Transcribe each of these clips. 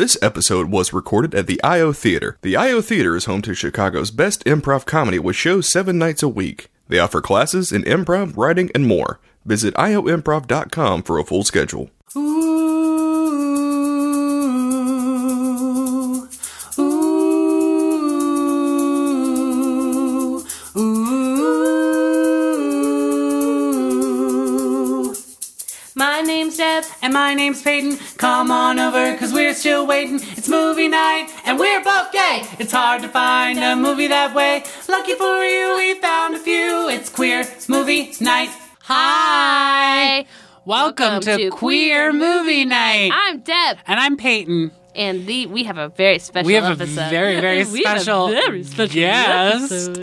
This episode was recorded at the IO Theater. The IO Theater is home to Chicago's best improv comedy with shows seven nights a week. They offer classes in improv, writing, and more. Visit ioimprov.com for a full schedule. Ooh, my name's Peyton. Come on over, cause we're still waiting. It's movie night, and we're both gay. It's hard to find a movie that way. Lucky for you, we found a few. It's queer movie night. Hi! Welcome, to, Queer Movie Night. I'm Deb, and I'm Peyton. And the we have a very special We have episode. a very, very We have a special, very special guest.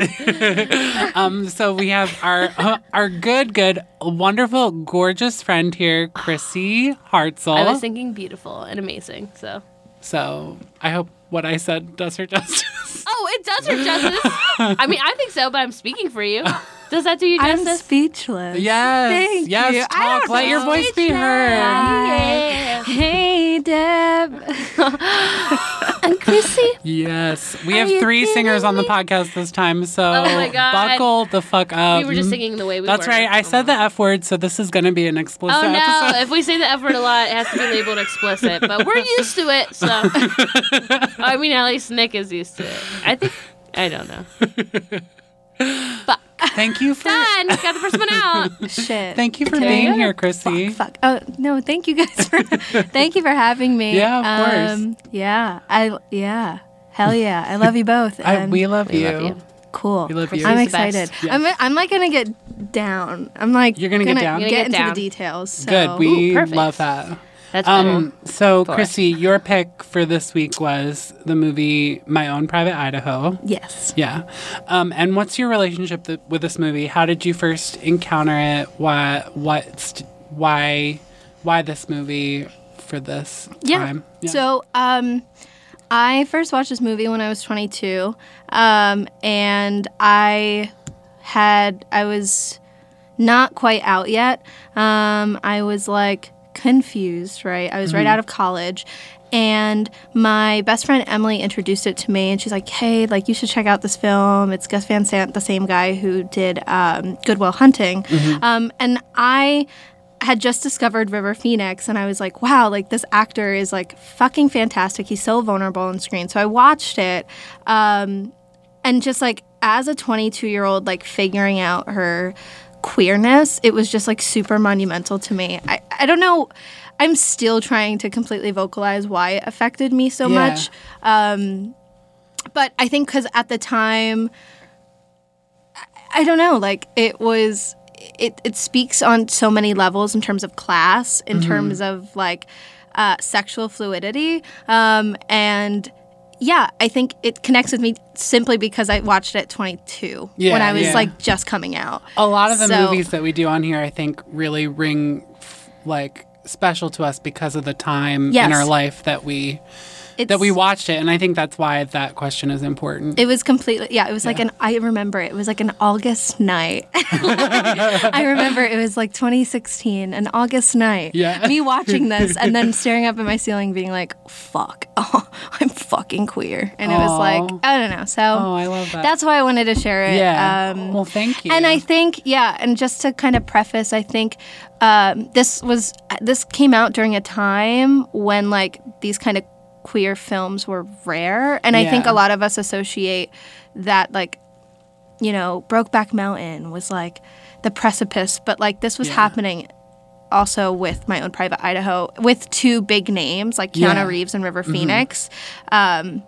um, so we have our uh, our good, good, wonderful, gorgeous friend here, Chrissy Hartzell. I was thinking beautiful and amazing. So, so I hope what I said does her justice. oh, it does her justice. I mean, I think so, but I'm speaking for you. Does that do you I'm justice? speechless. yes, Thank yes, you. I talk. don't Let your voice be heard. Yeah. Hey, Deb. And Chrissy. Yes, we Are have three kidding singers on the podcast this time, so Oh buckle the fuck up. we were just singing the way we That's were. right. I said the f word, so this is going to be an oh, explicit Oh no! episode. If we say the F word a lot, it has to be labeled explicit. But we're used to it, so I mean, at least Nick is used to it. I think I don't know. But Thank you for done. Got the first one out. Shit. thank you for Okay. being here, Chrissy. Fuck. Oh no! Thank you guys for. thank you for having me. Yeah, of Um, yeah. I. Yeah. Hell yeah! I love you both. I, we love We you. love you. cool. we love you. I'm She's the best. excited. Yes. I'm. I'm like gonna get down. I'm like You're gonna get down? You're Get, gonna get into down. the details. So. Good. We Ooh, love that. That's better. Um, so For us. Chrissy, your pick for this week was the movie My Own Private Idaho. Yes. Yeah. Um, and what's your relationship th- with this movie? How did you first encounter it? Why? What? St- why? Why this movie for this Yeah. time? So, um, I first watched this movie when I was 22, um, and I had I was not quite out yet. Um, I was like confused, right? I was right out of college. And my best friend Emily introduced it to me, and she's like, "Hey, like you should check out this film. It's Gus Van Sant, the same guy who did um, Good Will Hunting." Um, and I had just discovered River Phoenix and I was like, wow, like this actor is like fucking fantastic. He's so vulnerable on screen. So I watched it. Um, and just like as a 22 year old, like figuring out her queerness, it was just like super monumental to me. I, I don't know. I'm still trying to completely vocalize why it affected me so Yeah. much. Um, but I think because at the time, I don't know, like it was it it speaks on so many levels in terms of class, in Mm-hmm. terms of like uh, sexual fluidity, um, and yeah, I think it connects with me simply because I watched it at 22 Yeah, when I was yeah. like just coming out. A lot of the So- movies that we do on here, I think, really ring like special to us because of the time in our life that we It's, that we watched it, and I think that's why that question is important. It was completely yeah. It was like an I remember it was like an August night. I remember it was like 2016, an August night. Yeah. Me watching this and then staring up at my ceiling, being like, "Fuck, oh, I'm fucking queer," and it was like I don't know. So oh, I love that. that's why I wanted to share it. yeah. Um, well, thank you. and I think, yeah, and just to kind of preface, I think um, this was this came out during a time when like these kind of queer films were rare, and I think a lot of us associate that like, you know, Brokeback Mountain was like the precipice, but like this was Yeah. happening also with my own private Idaho with two big names like Keanu Yeah. Mm-hmm. Reeves and River Phoenix. Um,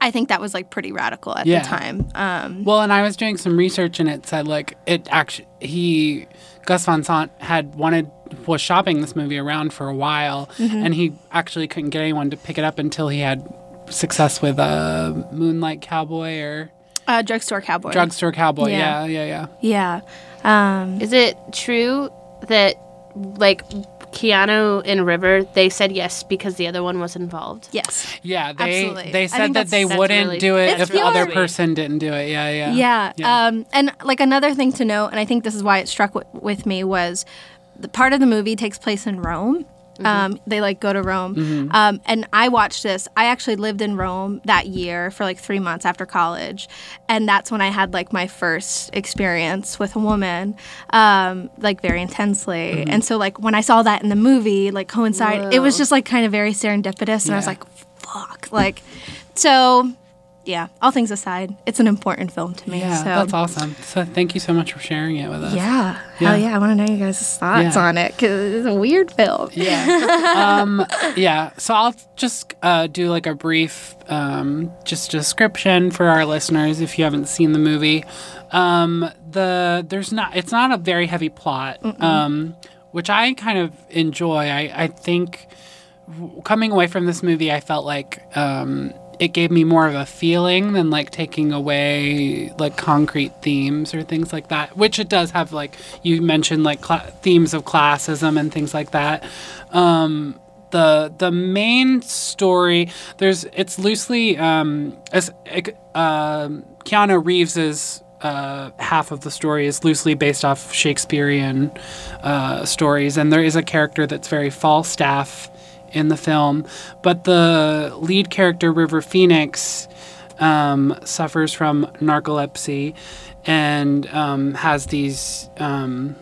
I think that was like pretty radical at Yeah. the time. Um, Well, and I was doing some research, and it said like it actually he Gus Van Sant had wanted was shopping this movie around for a while, Mm-hmm. and he actually couldn't get anyone to pick it up until he had success with uh, Moonlight Cowboy or uh, drugstore cowboy. Drugstore Cowboy. Yeah. Yeah, yeah, yeah. Yeah. Um, Is it true that like Keanu and River they said yes because the other one was involved? yes. Yeah, they Absolutely. they said that they wouldn't really- do it if the other pure. person didn't do it. Yeah, yeah. Yeah. Yeah. Um, and like another thing to note, and I think this is why it struck w- with me was the part of the movie takes place in Rome. Um, they like go to Rome. Mm-hmm. Um, and I watched this. I actually lived in Rome that year for like three months after college. And that's when I had like my first experience with a woman, um, like very intensely. Mm-hmm. And so, like, when I saw that in the movie, like, coincide, it was just like kind of very serendipitous. And I was like, fuck. Like, so yeah, all things aside, it's an important film to me. Yeah, so that's awesome. So thank you so much for sharing it with us. yeah, Yeah. hell yeah, I want to know you guys' thoughts Yeah. on it because it's a weird film. Yeah. um, yeah. So I'll just uh, do like a brief um, just description for our listeners if you haven't seen the movie. Um, the there's not it's not a very heavy plot, um, which I kind of enjoy. I, I think w- coming away from this movie, I felt like um, it gave me more of a feeling than like taking away like concrete themes or things like that. Which it does have, like you mentioned, like cla themes of classism and things like that. Um, the the main story there's it's loosely um, as um Keanu Reeves's uh, half of the story is loosely based off Shakespearean uh, stories, and there is a character that's very Falstaff in the film, but the lead character River Phoenix um, suffers from narcolepsy and um, has these. Um,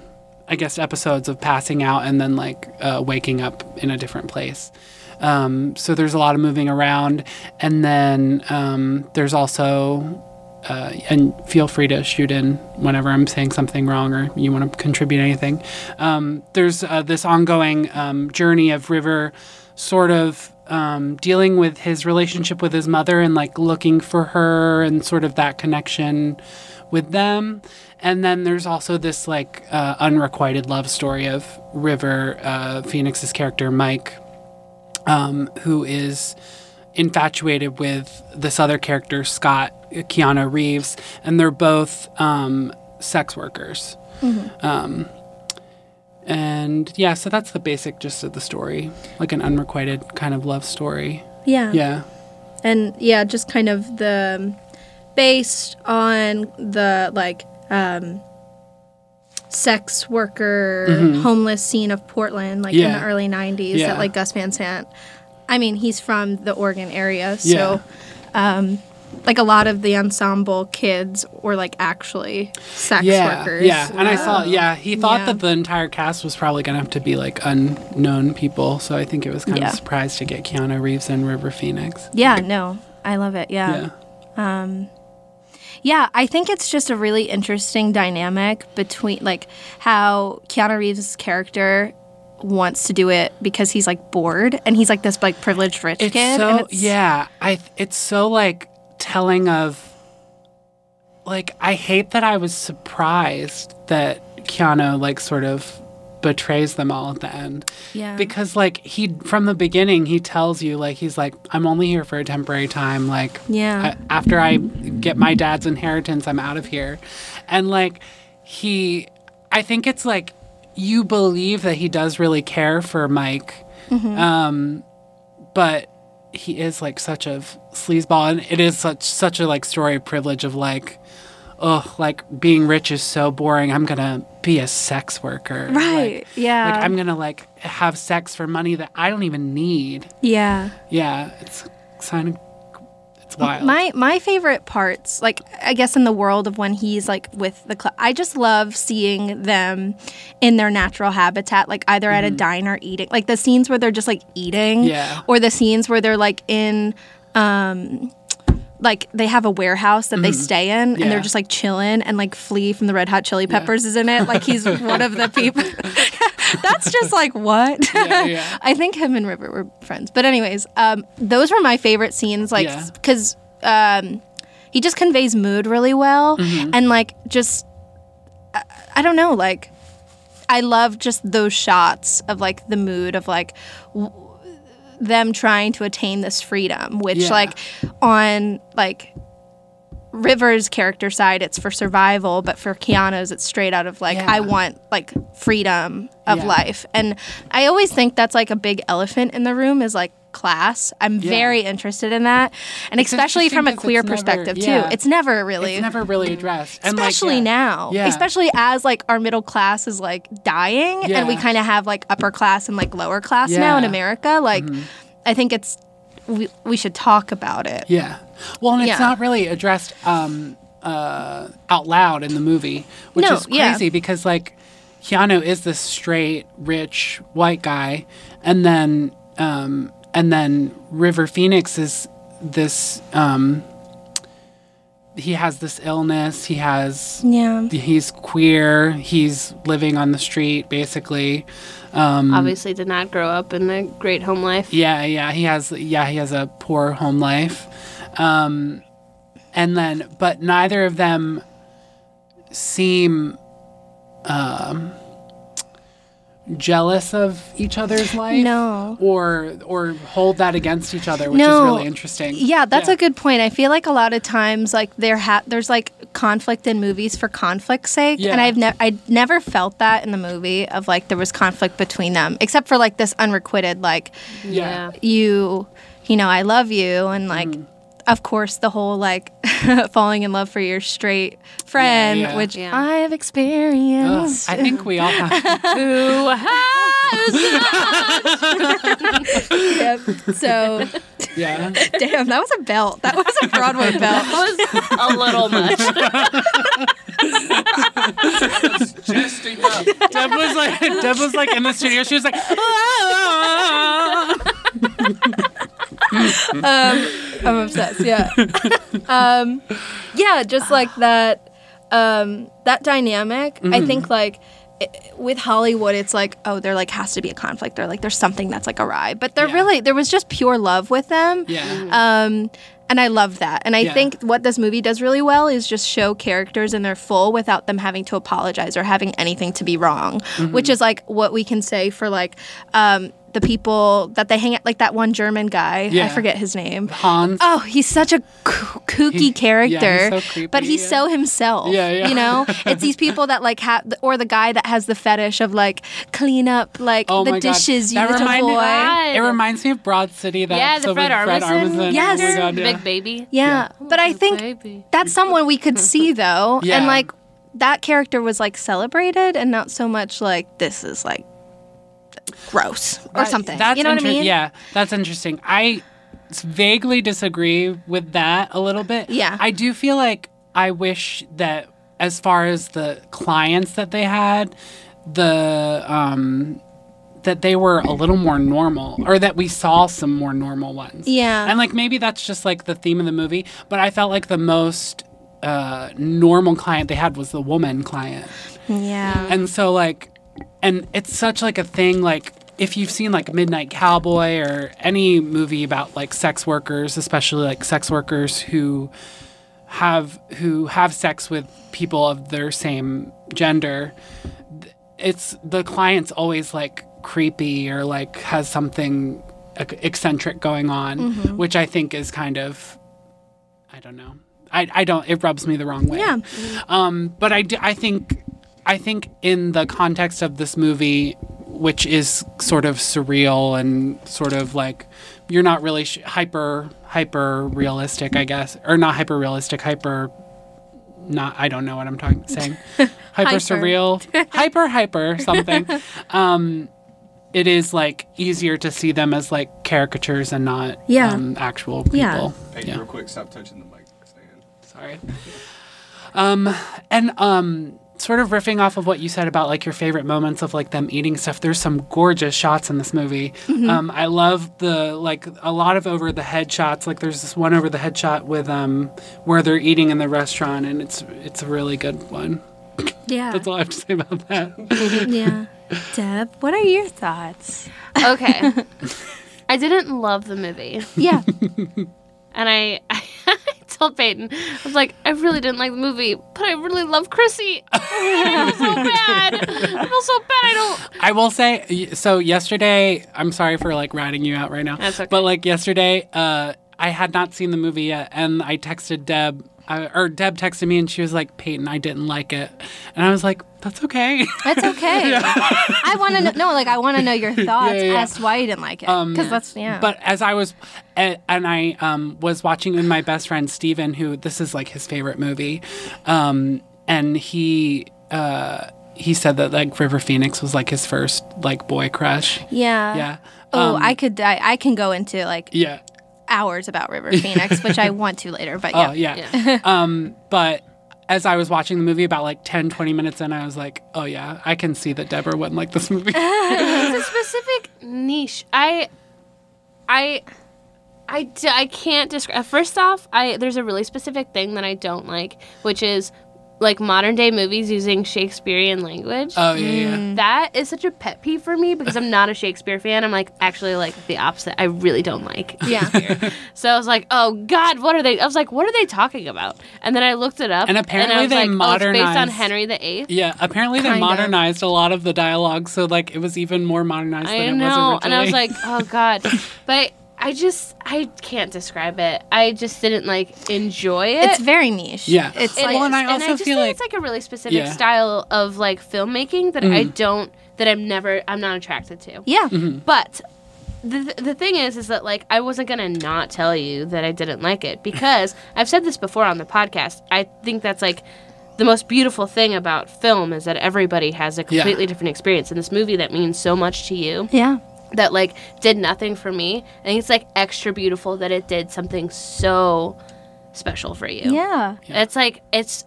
I guess episodes of passing out and then like uh, waking up in a different place. Um, so there's a lot of moving around, and then um, there's also, uh, and feel free to shoot in whenever I'm saying something wrong or you want to contribute anything. Um, there's uh, this ongoing um, journey of River, sort of. Um, dealing with his relationship with his mother and like looking for her and sort of that connection with them. And then there's also this like uh, unrequited love story of River, uh, Phoenix's character Mike, um, who is infatuated with this other character Scott Keanu Reeves, and they're both um, sex workers. Um, and yeah, so that's the basic gist of the story, like an unrequited kind of love story. Yeah. Yeah. And yeah, just kind of the based on the like um sex worker homeless scene of Portland like in Mm-hmm. The early 90s Yeah. that like Gus Van Sant I mean he's from the Oregon area so Yeah. um like a lot of the ensemble kids were like actually sex yeah, workers Yeah, and I saw. Um, yeah, he thought Yeah. that the entire cast was probably going to have to be like unknown people. So I think it was kind Yeah. of surprised to get Keanu Reeves and River Phoenix. yeah no I love it Yeah, um, Yeah, I think it's just a really interesting dynamic between like how Keanu Reeves' character wants to do it because he's like bored and he's like this like privileged rich it's kid. so yeah. I it's so like telling of. Like I hate that I was surprised that Keanu like sort of betrays them all at the end. Yeah. Because like he from the beginning he tells you like he's like I'm only here for a temporary time like Yeah. I- after I get my dad's inheritance I'm out of here. And like he I think it's like you believe that he does really care for Mike. Um but he is like such a sleazeball and it is such such a like story of privilege of like oh like being rich is so boring i'm gonna be a sex worker Right, Like- yeah. like i'm gonna like have sex for money that i don't even need yeah. yeah it's kind of it's wild My my favorite parts, like I guess in the world of when he's like with the club, I just love seeing them in their natural habitat, like either at a diner eating, like the scenes where they're just like eating, Mm-hmm. Yeah. or the scenes where they're like in, um, like they have a warehouse that they stay in, and Mm-hmm. Yeah. they're just like chilling, and like Flea from the Red Hot Chili Peppers is in it, like he's one of the people. That's just like what? Yeah, yeah. I think him and River were friends. But anyways, um, those were my favorite scenes, like Yeah. because um, he just conveys mood really well, Mm-hmm. and like just I, I don't know, like I love just those shots of like the mood of like. W- them trying to attain this freedom which Yeah. like on like River's character side, it's for survival, but for Keanu's, it's straight out of like, Yeah. I want like freedom of Yeah. life. And I always think that's like a big elephant in the room is like class. I'm very interested in that, and especially from a queer it's never- perspective yeah. too. It's never really. It's never really addressed. And, like, Especially yeah. now, Yeah. especially as like our middle class is like dying, and we kind of have like upper class and like lower class now in Yeah. Mm-hmm. America. Like, I think it's we we should talk about it. Yeah. Well, and it's Yeah. not really addressed um, uh, out loud in the movie, which No, is yeah. crazy because like Keanu is this straight, rich white guy, and then um, and then River Phoenix is this. Um, he has this illness. He has Yeah. he's queer. He's living on the street basically. Um, Obviously, did not grow up in a great home life. Yeah, yeah, he has yeah, he has a poor home life. Um and then but neither of them seem um jealous of each other's life No. or or hold that against each other which No. is really interesting Yeah, that's a good point. I feel like a lot of times, like there ha- there's like conflict in movies for conflict's sake, and I've never I never felt that in the movie of like there was conflict between them, except for like this unrequited like yeah you, you know, I love you, and like. Mm. Of course, the whole like falling in love for your straight friend, yeah. which Yeah. I have Ugh, experienced. I think we all have Who has Yep. So, yeah damn, that was a belt. That was a Broadway belt. That was a little much. Deb was like Deb was like in the studio she was like "Ah." ah, ah, ah. Um, I'm obsessed. Yeah. um, yeah, just like that. Um, that dynamic. I think like i with Hollywood, it's like oh, there like has to be a conflict. Or like there's something that's like awry. But there Yeah. really there was just pure love with them. yeah Um, and I love that. And I Yeah. think what this movie does really well is just show characters in their full without them having to apologize or having anything to be wrong, Mm-hmm. which is like what we can say for like um, the people that they hang out, like that one German guy. I forget his name. Hans Oh, he's such a kooky He- yeah, character, he's so creepy, but he's yeah. so himself. Yeah, yeah. You know, it's these people that like have, or the guy that has the fetish of like clean up like Oh the my God. dishes, you That little reminded- boy. It reminds me of Broad City. That Yeah, the episode Fred with Fred Armisen. Armisen. Yes. Oh God, The yeah. Big baby. Yeah, but I think baby. that's someone we could see though, Yeah. and like that character was like celebrated and not so much like this is like gross or That- something. That's you know what I mean? Yeah, that's interesting. I vaguely disagree with that a little bit. Yeah. I do feel like I wish that as far as the clients that they had, the um that they were a little more normal or that we saw some more normal ones. Yeah. And like maybe that's just like the theme of the movie, but I felt like the most uh normal client they had was the woman client. Yeah. And so like and it's such like a thing like if you've seen like Midnight Cowboy or any movie about like sex workers, especially like sex workers who have who have sex with people of their same gender, it's the client's always like creepy or like has something eccentric going on, which I think is kind of I don't know. I, I don't it rubs me the wrong way. Yeah. Um, but I, do, I think I think in the context of this movie, which is sort of surreal and sort of like you're not really sh- hyper hyper realistic, I guess, or not hyper realistic, hyper. Not I don't know what I'm talking saying. hyper Hyper. surreal, hyper hyper something. Um, it is like easier to see them as like caricatures and not Yeah. um, actual people. Yeah. Hey, Yeah. real quick, stop touching the mic stand. Sorry. Um, and um, sort of riffing off of what you said about like your favorite moments of like them eating stuff. There's some gorgeous shots in this movie. Um, I love the like a lot of over the head shots. Like there's this one over the head shot with um where they're eating in the restaurant, and it's it's a really good one. Yeah. That's all I have to say about that. yeah. Deb, what are your thoughts? Okay. I didn't love the movie. Yeah. And I, I told Peyton, I was like, I really didn't like the movie, but I really love Chrissy. I feel so bad. I feel so bad. I don't. I will say so yesterday I'm sorry for like ratting you out right now. That's okay. But like yesterday, uh I had not seen the movie yet and I texted Deb I, or Deb texted me and she was like, Peyton, I didn't like it. And I was like, that's okay. That's okay. I want to know. No, like I want to know your thoughts yeah, yeah. as to why you didn't like it. Because that's yeah. But as I was, and and I um, was watching with my best friend Steven, who this is like his favorite movie, um, and he uh, he said that like River Phoenix was like his first like boy crush. yeah. Yeah. Oh, Um, I could. I, I can go into like Yeah. Hours about River Phoenix, which I want to later. But yeah. Oh yeah. um, but as I was watching the movie, about like 10, 20 minutes in, I was like, oh yeah, I can see that Deborah wouldn't like this movie. it's a specific niche. I, I, I, d- I can't describe. First off, I there's a really specific thing that I don't like, which is like modern day movies using Shakespearean language. oh yeah, yeah. Mm. that is such a pet peeve for me because I'm not a Shakespeare fan. I'm like actually like the opposite. I really don't like. Yeah. So I was like, oh God, what are they? I was like, what are they talking about? And then I looked it up, And apparently I was they like, oh, it's based on Henry the Eighth. Yeah, apparently they Kind of. modernized a lot of the dialogue, so like it was even more modernized I than it was know, originally. and I was like, oh God, but I just I can't describe it. I just didn't like enjoy it. It's very niche. Yeah. It's It like Well, and I is, also just feel think like- it's like a really specific Yeah. style of like filmmaking that I don't that I'm never I'm not attracted to. yeah. Mm-hmm. But the the thing is, is that like I wasn't gonna not tell you that I didn't like it because I've said this before on the podcast. I think that's like the most beautiful thing about film is that everybody has a Yeah. completely different experience. In this movie that means so much to you, Yeah. That like did nothing for me, I think it's like extra beautiful that it did something so special for you. Yeah. It's like it's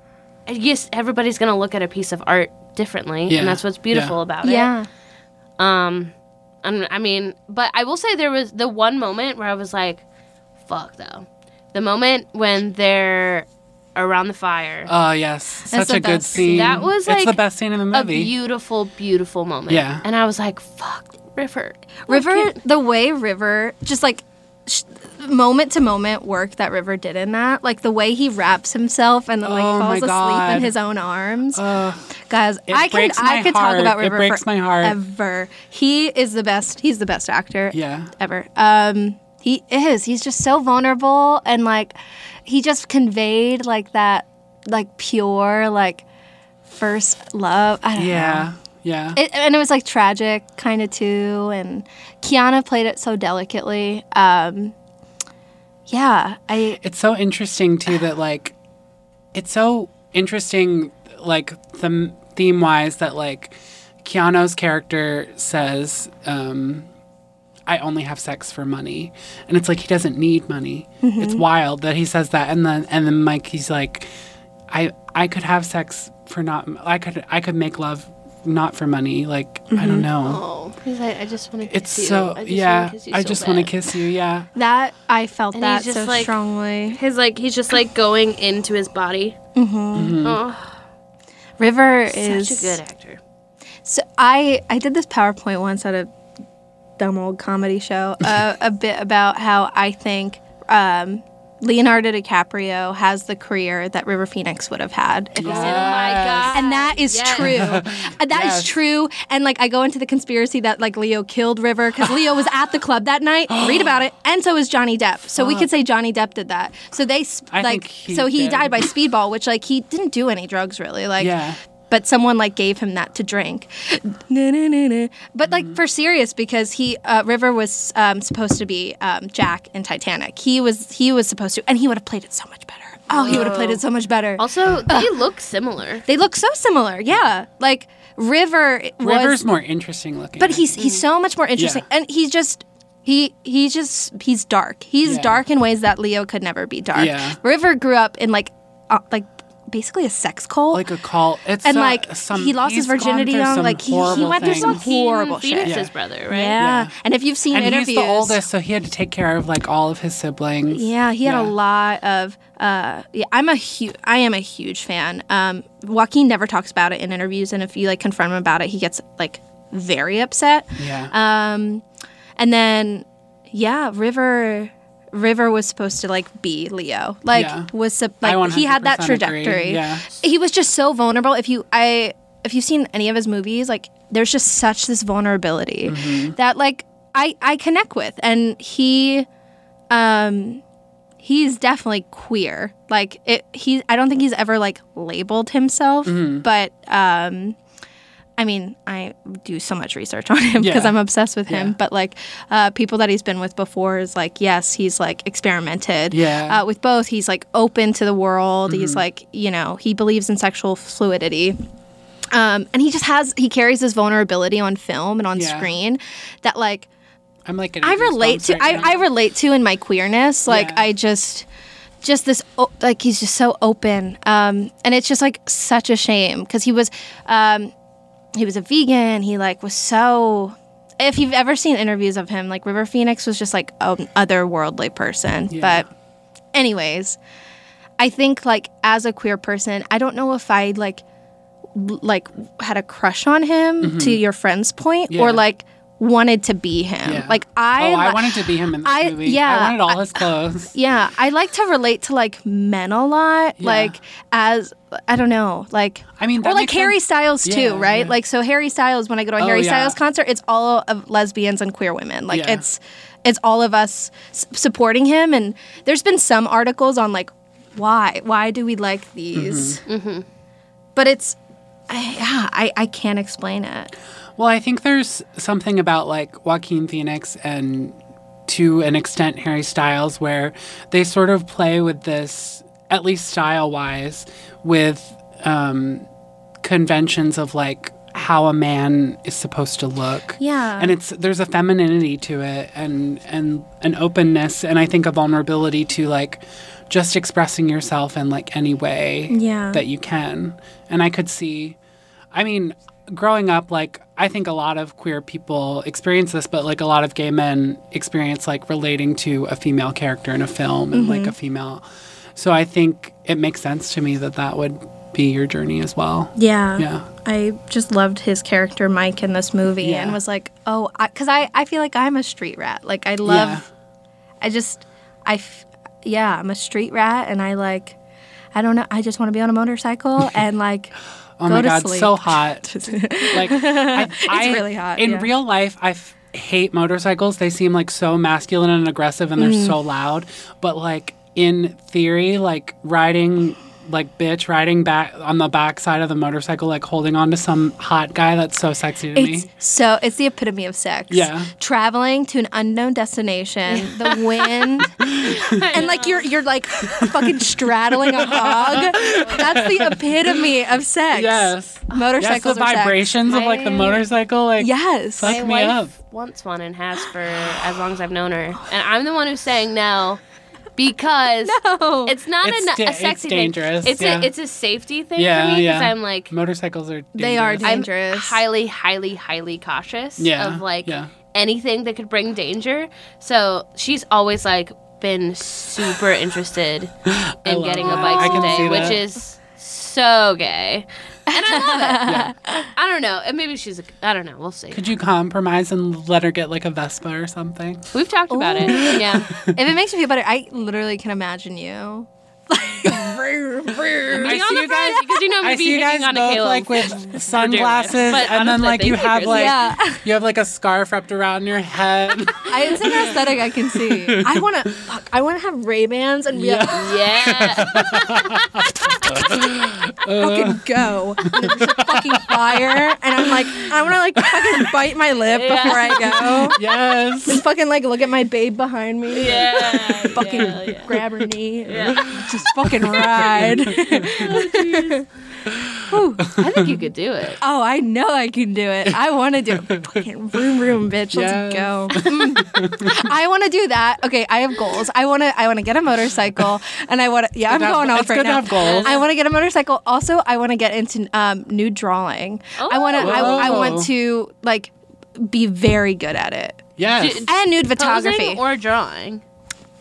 yes, everybody's gonna look at a piece of art differently, Yeah. and that's what's beautiful Yeah. about it. Yeah. Um, and I mean, but I will say there was the one moment where I was like, "Fuck," though. The moment when they're around the fire, oh yes, such the a good scene. That was, it's the best scene in the movie. a beautiful, beautiful moment. Yeah. and I was like, "Fuck, River." River, the way River just like sh- moment to moment work that River did in that, like the way he wraps himself and then like Oh falls asleep in his own arms. Ugh. Guys, It I can I could talk about It River breaks my heart. forever. He is the best. He's the best actor. Yeah. ever. Um, he is. He's just so vulnerable and like he just conveyed like that like pure like first love. I don't know. Yeah. It, and it was like tragic kind of too and Keanu played it so delicately um yeah i it's so interesting too that like it's so interesting like the theme wise that like Keanu's character says um I only have sex for money. And it's like he doesn't need money. It's wild that he says that and then and then Mike he's like I I could have sex for not I could I could make love not for money like I don't know Oh, he's like, I just want to. it's so yeah I just want to kiss you yeah that i felt And that just so like- strongly His like he's just like going into his body. Mm-hmm. Oh, river such is a good actor. so i i did this powerpoint once at a dumb old comedy show uh, a bit about how i think um leonardo dicaprio has the career that river phoenix would have had if he Oh my god! and that is Yes. true. And that is Yes. true. And like I go into the conspiracy that like Leo killed River because Leo was at the club that night. Read about it. And so is Johnny Depp. So we could say Johnny Depp did that. So they s- I like he so he did. died by speedball, which like he didn't do any drugs really. Like yeah but someone like gave him that to drink. Na, na, na, na. But like for serious, because he uh, River was um, supposed to be um, Jack in Titanic. He was he was supposed to, and he would have played it so much better. Oh, he would have played it so much better. Also, they look similar. They look so similar. Yeah, like River was, River's more interesting looking but he's he's so much more interesting, Yeah. and he's just. He he's just he's dark. He's Yeah. dark in ways that Leo could never be dark. Yeah. River grew up in like uh, like basically a sex cult. like a cult. It's and uh, like some, he lost his virginity through young. Like he, he went through some things. horrible shit. Phoenix's Yeah. brother, right? Yeah. Yeah. and if you've seen and interviews, he's the oldest, so he had to take care of like all of his siblings. Yeah, he had Yeah. a lot of. Uh, yeah, I'm a huge. I am a huge fan. Um, Joaquin never talks about it in interviews, and if you like confront him about it, he gets like very upset. Yeah. Um, and then yeah, River. River was supposed to like be Leo, like Yeah. was like he had that trajectory. yeah. he was just so vulnerable. If you I if you've seen any of his movies, like there's just such this vulnerability Mm-hmm. that like I I connect with, and he um he's definitely queer. Like it he I don't think he's ever like labeled himself, Mm-hmm. but um I mean, I do so much research on him because Yeah. I'm obsessed with him. Yeah. But like, uh, people that he's been with before is like, yes, he's like experimented. Yeah. Mm-hmm. Uh, with both, he's like open to the world. He's like, you know, he believes in sexual fluidity. Um, and he just has he carries this vulnerability on film and on Yeah. screen that like I'm like, I relate to right. I, I relate to in my queerness. Like. I just just this like he's just so open. Um and it's just like such a shame cuz he was um he was a vegan. He like was so if you've ever seen interviews of him, like River Phoenix was just like an otherworldly person. Yeah. But anyways, I think like as a queer person, I don't know if I like like had a crush on him to your friend's point Mm-hmm. Yeah. or like wanted to be him. Yeah. Like I oh, I wanted to be him in the I- movie. yeah, I wanted all his clothes. yeah, I like to relate to like men a lot, Yeah. like as I don't know, like I mean, or like Harry sense. Styles too, Yeah, right? yeah. Like so, Harry Styles. When I go to a Oh, Harry yeah. Styles concert, it's all of lesbians and queer women. Like Yeah. it's it's all of us s- supporting him. And there's been some articles on like why why do we like these, Mm-hmm. but it's I, yeah, I I can't explain it. Well, I think there's something about like Joaquin Phoenix and to an extent Harry Styles where they sort of play with this, at least style wise, with um, conventions of like how a man is supposed to look. Yeah. And it's there's a femininity to it and and an openness and I think a vulnerability to like just expressing yourself in like any way Yeah. that you can. And I could see I mean, growing up, like, I think a lot of queer people experience this, but like a lot of gay men experience like relating to a female character in a film and like a mm-hmm. female. So I think it makes sense to me that that would be your journey as well. Yeah. Yeah. I just loved his character Mike in this movie Yeah. and was like, oh, because I, I, feel like I'm a street rat. Like I love, Yeah. I just, I, f- yeah, I'm a street rat and I like, I don't know, I just want to be on a motorcycle and like Oh go my god, sleep. so hot. like I, I- really hot, In yeah. real life, I f- hate motorcycles. They seem like so masculine and aggressive, and they're Mm. so loud. But like in theory, like riding. Like bitch riding back on the back side of the motorcycle, like holding on to some hot guy. That's so sexy to It's me. so it's the epitome of sex. Yeah. Traveling to an unknown destination, the wind, and like you're you're like fucking straddling a hog. That's the epitome of sex. Yes. Yes, the Motorcycles are sex. vibrations of like the motorcycle. Like Yes. Fuck My me wife up. wants one and has for as long as I've known her, and I'm the one who's saying no because No. it's not It's a, da- a it's sexy dangerous, thing. It's yeah. a it's a safety thing Yeah, for me because yeah. I'm like motorcycles are. dangerous. They are dangerous. I'm dangerous. highly, highly, highly cautious Yeah, of like yeah. anything that could bring danger. So she's always like been super interested in love getting a bike today, which is so gay. And I love it. I don't know. And maybe she's a, I don't know. We'll see. Could you compromise and let her get like a Vespa or something? We've talked about it. Yeah. if it makes you feel better, I literally can imagine you. I on the front, because you know I me see you guys hitting on a both Caleb like with sunglasses, But and then like you thank have like Yeah. you have like a scarf wrapped around your head. I, it's an aesthetic I can see. I want to. Fuck. I want to have Ray Bans and be Yeah. Yeah. fucking uh. go. And it's just fucking fire, and I'm like, I want to like fucking bite my lip Yeah. before I go. yes. Just fucking like look at my babe behind me. Yeah. Fucking yeah, yeah. grab her knee. Yeah. Just fucking ride. I think you could do it. oh, I know I can do it. I want to do it. Fucking room, room, bitch. Let's Yes. go. Mm. I want to do that. Okay, I have goals. I want to. I want to get a motorcycle, and I want to. Yeah, I'm to have- going off it's right good to now. have goals. I want to get a motorcycle. Also, I want to get into um, nude drawing. I want to. I, I Oh. want to like be very good at it. Yes. Do- And nude photography. or drawing.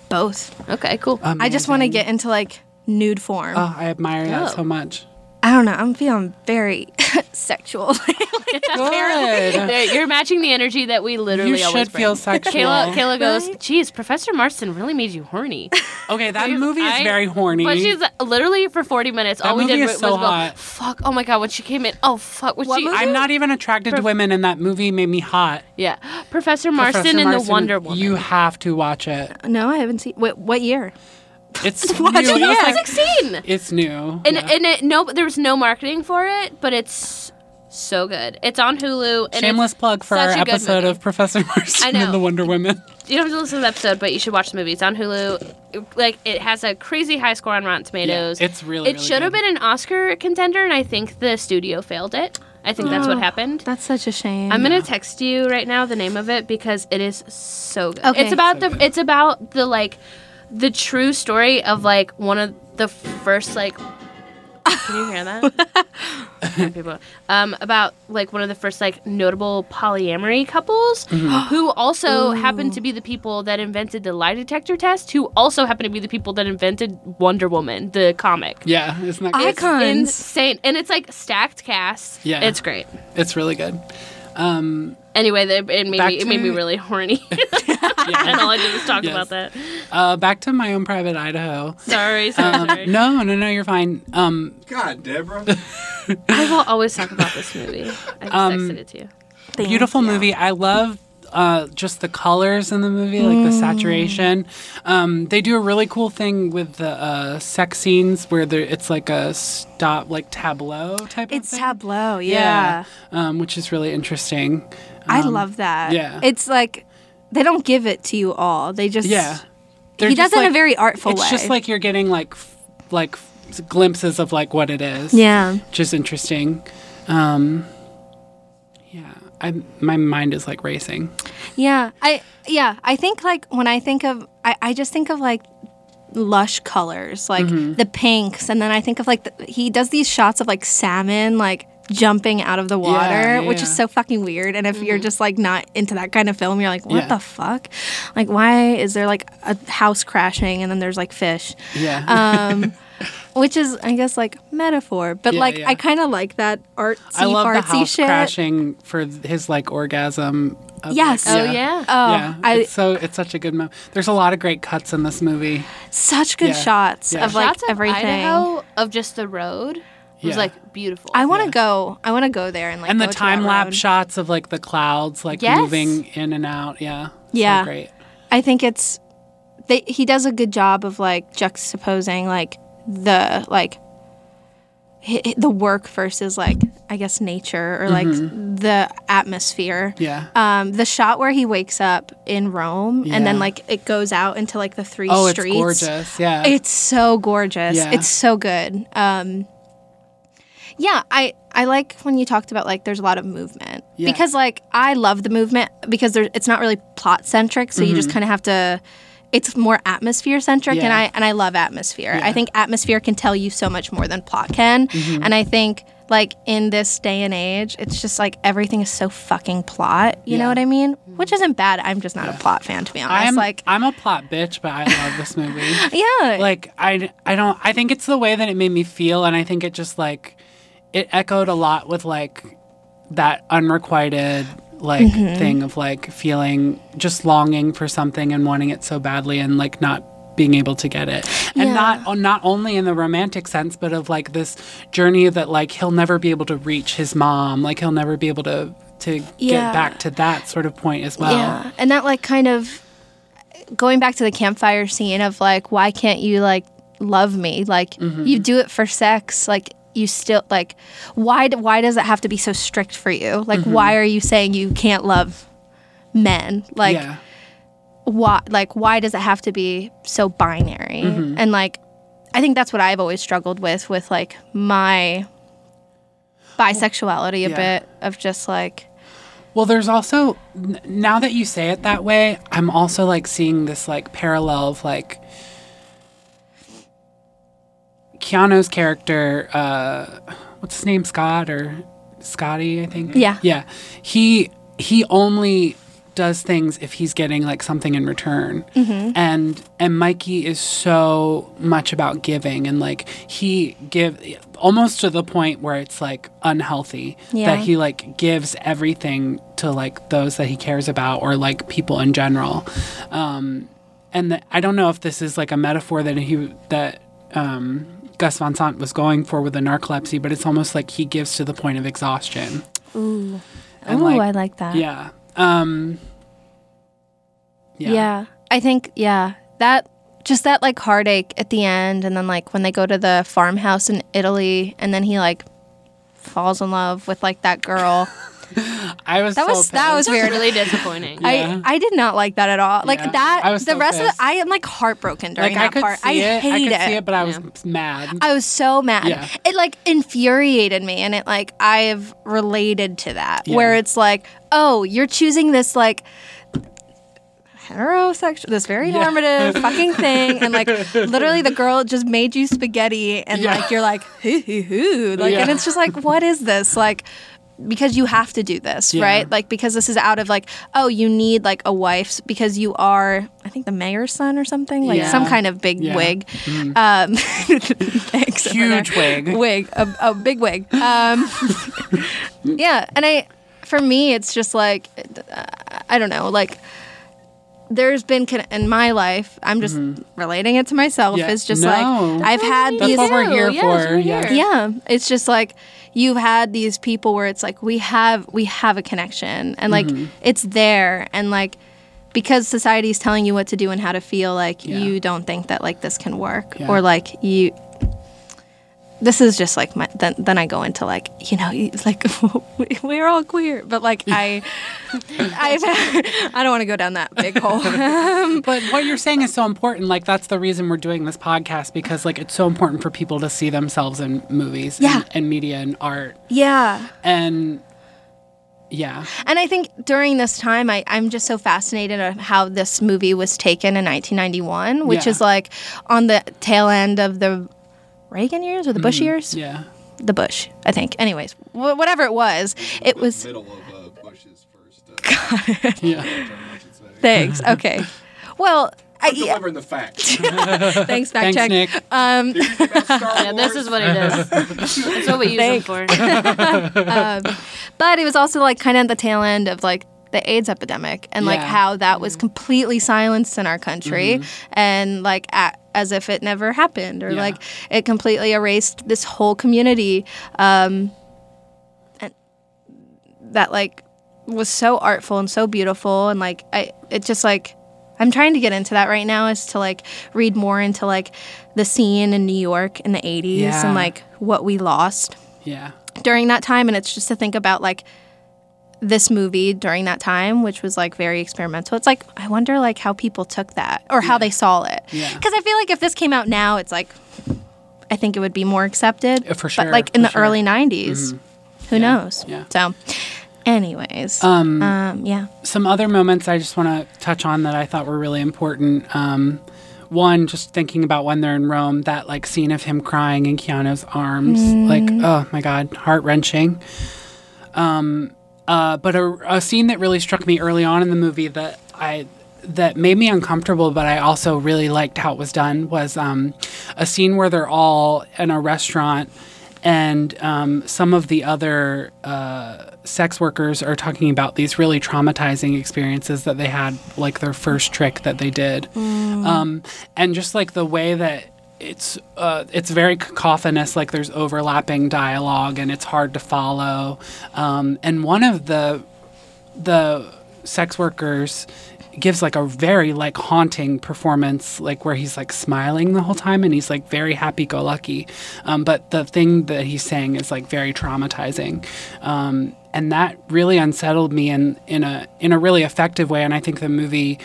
Both. Okay, cool. I just want to get into like nude form. Oh, I admire Oh. that so oh. much. I don't know. I'm feeling very sexual. Good. You're matching the energy that we literally you always should feel sexual. Kayla, Kayla goes, geez, Professor Marston really made you horny. Okay, that movie is I- very horny. But she's uh, literally for 40 minutes, all we movie did is was, so go, hot. fuck, oh my god, when she came in, oh fuck, when What she, movie? I'm not even attracted to women, and that movie made me hot. yeah, Professor Marston Professor and the Marston, Wonder Woman. You have to watch it. no, I haven't seen. Wait, what year? It's Watch new. it, It's, yeah. like- 16. it's new. And yeah. and it no there was no marketing for it, but it's so good. It's on Hulu. And Shameless it's plug for our such a good episode of Professor Marston and the Wonder Women. You don't have to listen to the episode, but you should watch the movie. It's on Hulu. Like it has a crazy high score on Rotten Tomatoes. it's really, It really should have been an Oscar contender, and I think the studio failed it. I think that's what Oh. happened. That's such a shame. I'm gonna text you right now the name of it because it is so good. Okay. It's about So the good. it's about the like the true story of like one of the first like can you hear that? People. Um, about like one of the first like notable polyamory couples Mm-hmm. who also happened to be the people that invented the lie detector test, who also happened to be the people that invented Wonder Woman, the comic. Yeah, isn't that great? It's Icons. insane, and it's like stacked cast. Yeah. it's great. It's really good. Um, Anyway, it made Back me it made me really horny, yeah. and all I did was talk Yes. about that. uh, back to my own private Idaho. Sorry, sorry, Um, sorry. no, no, no, you're fine. Um, God, Deborah. I will always talk about this movie. I just Um, texted it to you. beautiful movie. I love uh, just the colors in the movie, like the saturation. Um, they do a really cool thing with the uh, sex scenes where it's like a stop, like tableau type. It's of thing. tableau, yeah. um, which is really interesting. I Um, love that. yeah. It's like they don't give it to you all. They just Yeah, They're he just does it in a very artful It's way. It's just like you're getting like f- like f- glimpses of like what it is. yeah. which is interesting. Um, yeah, I my mind is like racing. Yeah, I yeah, I think like when I think of I, I just think of like lush colors, like Mm-hmm. the pinks, and then I think of like the, he does these shots of like salmon like jumping out of the water, Yeah, which is so fucking weird. And if you're just like not into that kind of film, you're like, what Yeah. the fuck? Like, why is there like a house crashing and then there's like fish? Yeah, Um, which is I guess like metaphor, but Yeah, like yeah. I kind of like that artsy I love the fartsy house shit. crashing for his like orgasm. Of, Yes. like, Oh yeah. Oh, yeah, I, it's so it's such a good mo- There's a lot of great cuts in this movie. such good Yeah. shots Yeah. of like Shots of everything. Idaho of just the road It was Yeah. like beautiful. I want to Yeah. go. I want to go there and like and the go to that time lapse road. shots of like the clouds like Yes. moving in and out. Yeah, Yeah. so great. I think it's they, he does a good job of like juxtaposing like the like the work versus like I guess nature or like Mm-hmm. the atmosphere. Yeah. Um, the shot where he wakes up in Rome and then like it goes out into like the three oh, it's streets. gorgeous. Yeah. It's so gorgeous. Yeah. It's so good. Um, yeah, I I like when you talked about like there's a lot of movement Yeah. because like I love the movement because there's it's not really plot centric, so you just kind of have to. It's more atmosphere centric, and Mm-hmm. I and I love atmosphere. Yeah. I think atmosphere can tell you so much more than plot can, Mm-hmm. and I think like in this day and age, it's just like everything is so fucking plot. You know what I mean? Which isn't bad. I'm just not a plot fan to be honest. I'm like I'm a plot bitch, but I love this movie. yeah, like I, I don't i think it's the way that it made me feel and i think it just like it echoed a lot with like that unrequited like Mm-hmm. thing of like feeling just longing for something and wanting it so badly and like not being able to get it and Yeah. not not only in the romantic sense but of like this journey that like he'll never be able to reach his mom like he'll never be able to to Yeah. get back to that sort of point as well Yeah, and that like kind of going back to the campfire scene of like, why can't you like love me? Like Mm-hmm. you do it for sex, like you still like why why does it have to be so strict for you? Like why are you saying you can't love men? Like Mm-hmm. yeah why like why does it have to be so binary? Mm-hmm. And like I think that's what I've always struggled with with like my bisexuality a Yeah. bit of just like Well, there's also n- now that you say it that way, I'm also like seeing this like parallel of like Keanu's character, uh, what's his name, Scott or Scotty, I think. Yeah. yeah. He he only does things if he's getting like something in return, and and Mikey is so much about giving and like he give almost to the point where it's like unhealthy Yeah. that he like gives everything to like those that he cares about or like people in general um and the, i don't know if this is like a metaphor that he that um gus van sant was going for with the narcolepsy but it's almost like he gives to the point of exhaustion ooh. And, Ooh, like, I like that. yeah um Yeah. I think yeah, that just that like heartache at the end and then like when they go to the farmhouse in Italy and then he like falls in love with like that girl. I was That so was that was pissed. weird. really disappointing. Yeah. I I did not like that at all. Like Yeah. that I was the so rest of pissed. it I am like heartbroken during like I that could part. see I hate it. hate I could it. see it, but I was Yeah. mad. I was so mad. Yeah. It like infuriated me and it like I've related to that Yeah. where it's like, "Oh, you're choosing this like heterosexual this very Yeah. normative fucking thing and like literally the girl just made you spaghetti and Yeah. like you're like hoo hoo hoo like and it's just like what is this like because you have to do this Yeah. right like because this is out of like oh you need like a wife because you are i think the mayor's son or something like Yeah. some kind of big Yeah. wig um thanks Huge wig. wig a, a big wig um yeah and i for me it's just like i don't know like there's been con- in my life i'm just relating it to myself Mm-hmm. Yeah. it's just No. like i've had That's these what we're here Yes, for. we're Yeah. yeah it's just like you've had these people where it's like we have we have a connection and like Mm-hmm. it's there and like because society is telling you what to do and how to feel like Yeah. you don't think that like this can work Yeah. or like you this is just like my then then I go into like you know you- like we- we're all queer but like I I I don't want to go down that big hole But what you're saying is so important. Like that's the reason we're doing this podcast because like it's so important for people to see themselves in movies Yeah. and, and media and art. yeah And yeah. And I think during this time, I, I'm just so fascinated of how this movie was taken in 1991, which Yeah. is like on the tail end of the Reagan years or the Bush years? Mm-hmm. Yeah. The Bush, I think. Anyways, wh- whatever it was, it was. middle of uh, Bush's first. Uh, Yeah. term, I. Thanks. Okay. Well, I, yeah, Delivering the facts. thanks, fact Thanks, check. Nick. yeah, this is what it is. That's what we use them for. But it was also like kind of at the tail end of like the AIDS epidemic and like how that was completely silenced in our country and like a as if it never happened or Yeah. like it completely erased this whole community um, and that like was so artful and so beautiful and like I it just like I'm trying to get into that right now is to like read more into like the scene in New York in the 80s Yeah. and like what we lost Yeah. during that time and it's just to think about like this movie during that time which was like very experimental it's like i wonder like how people took that or how they saw it Yeah. because i feel like if this came out now it's like i think it would be more accepted Uh, for but like in the sure. Mm-hmm. early 90s who knows yeah. so anyways um, yeah some other moments I just want to touch on that I thought were really important. Um, one, just thinking about when they're in Rome, that like scene of him crying in Keanu's arms, like oh my god, heart wrenching. Um, uh, but a, a scene that really struck me early on in the movie that I that made me uncomfortable, but I also really liked how it was done was um, a scene where they're all in a restaurant and um, some of the other uh, sex workers are talking about these really traumatizing experiences that they had, like their first trick that they did, um, and just like the way that it's uh, it's very cacophonous, like there's overlapping dialogue and it's hard to follow. Um, and one of the the sex workers gives like a very like haunting performance like where he's like smiling the whole time and he's like very happy go lucky um, but the thing that he's saying is like very traumatizing um, and that really unsettled me in in a in a really effective way and i think the movie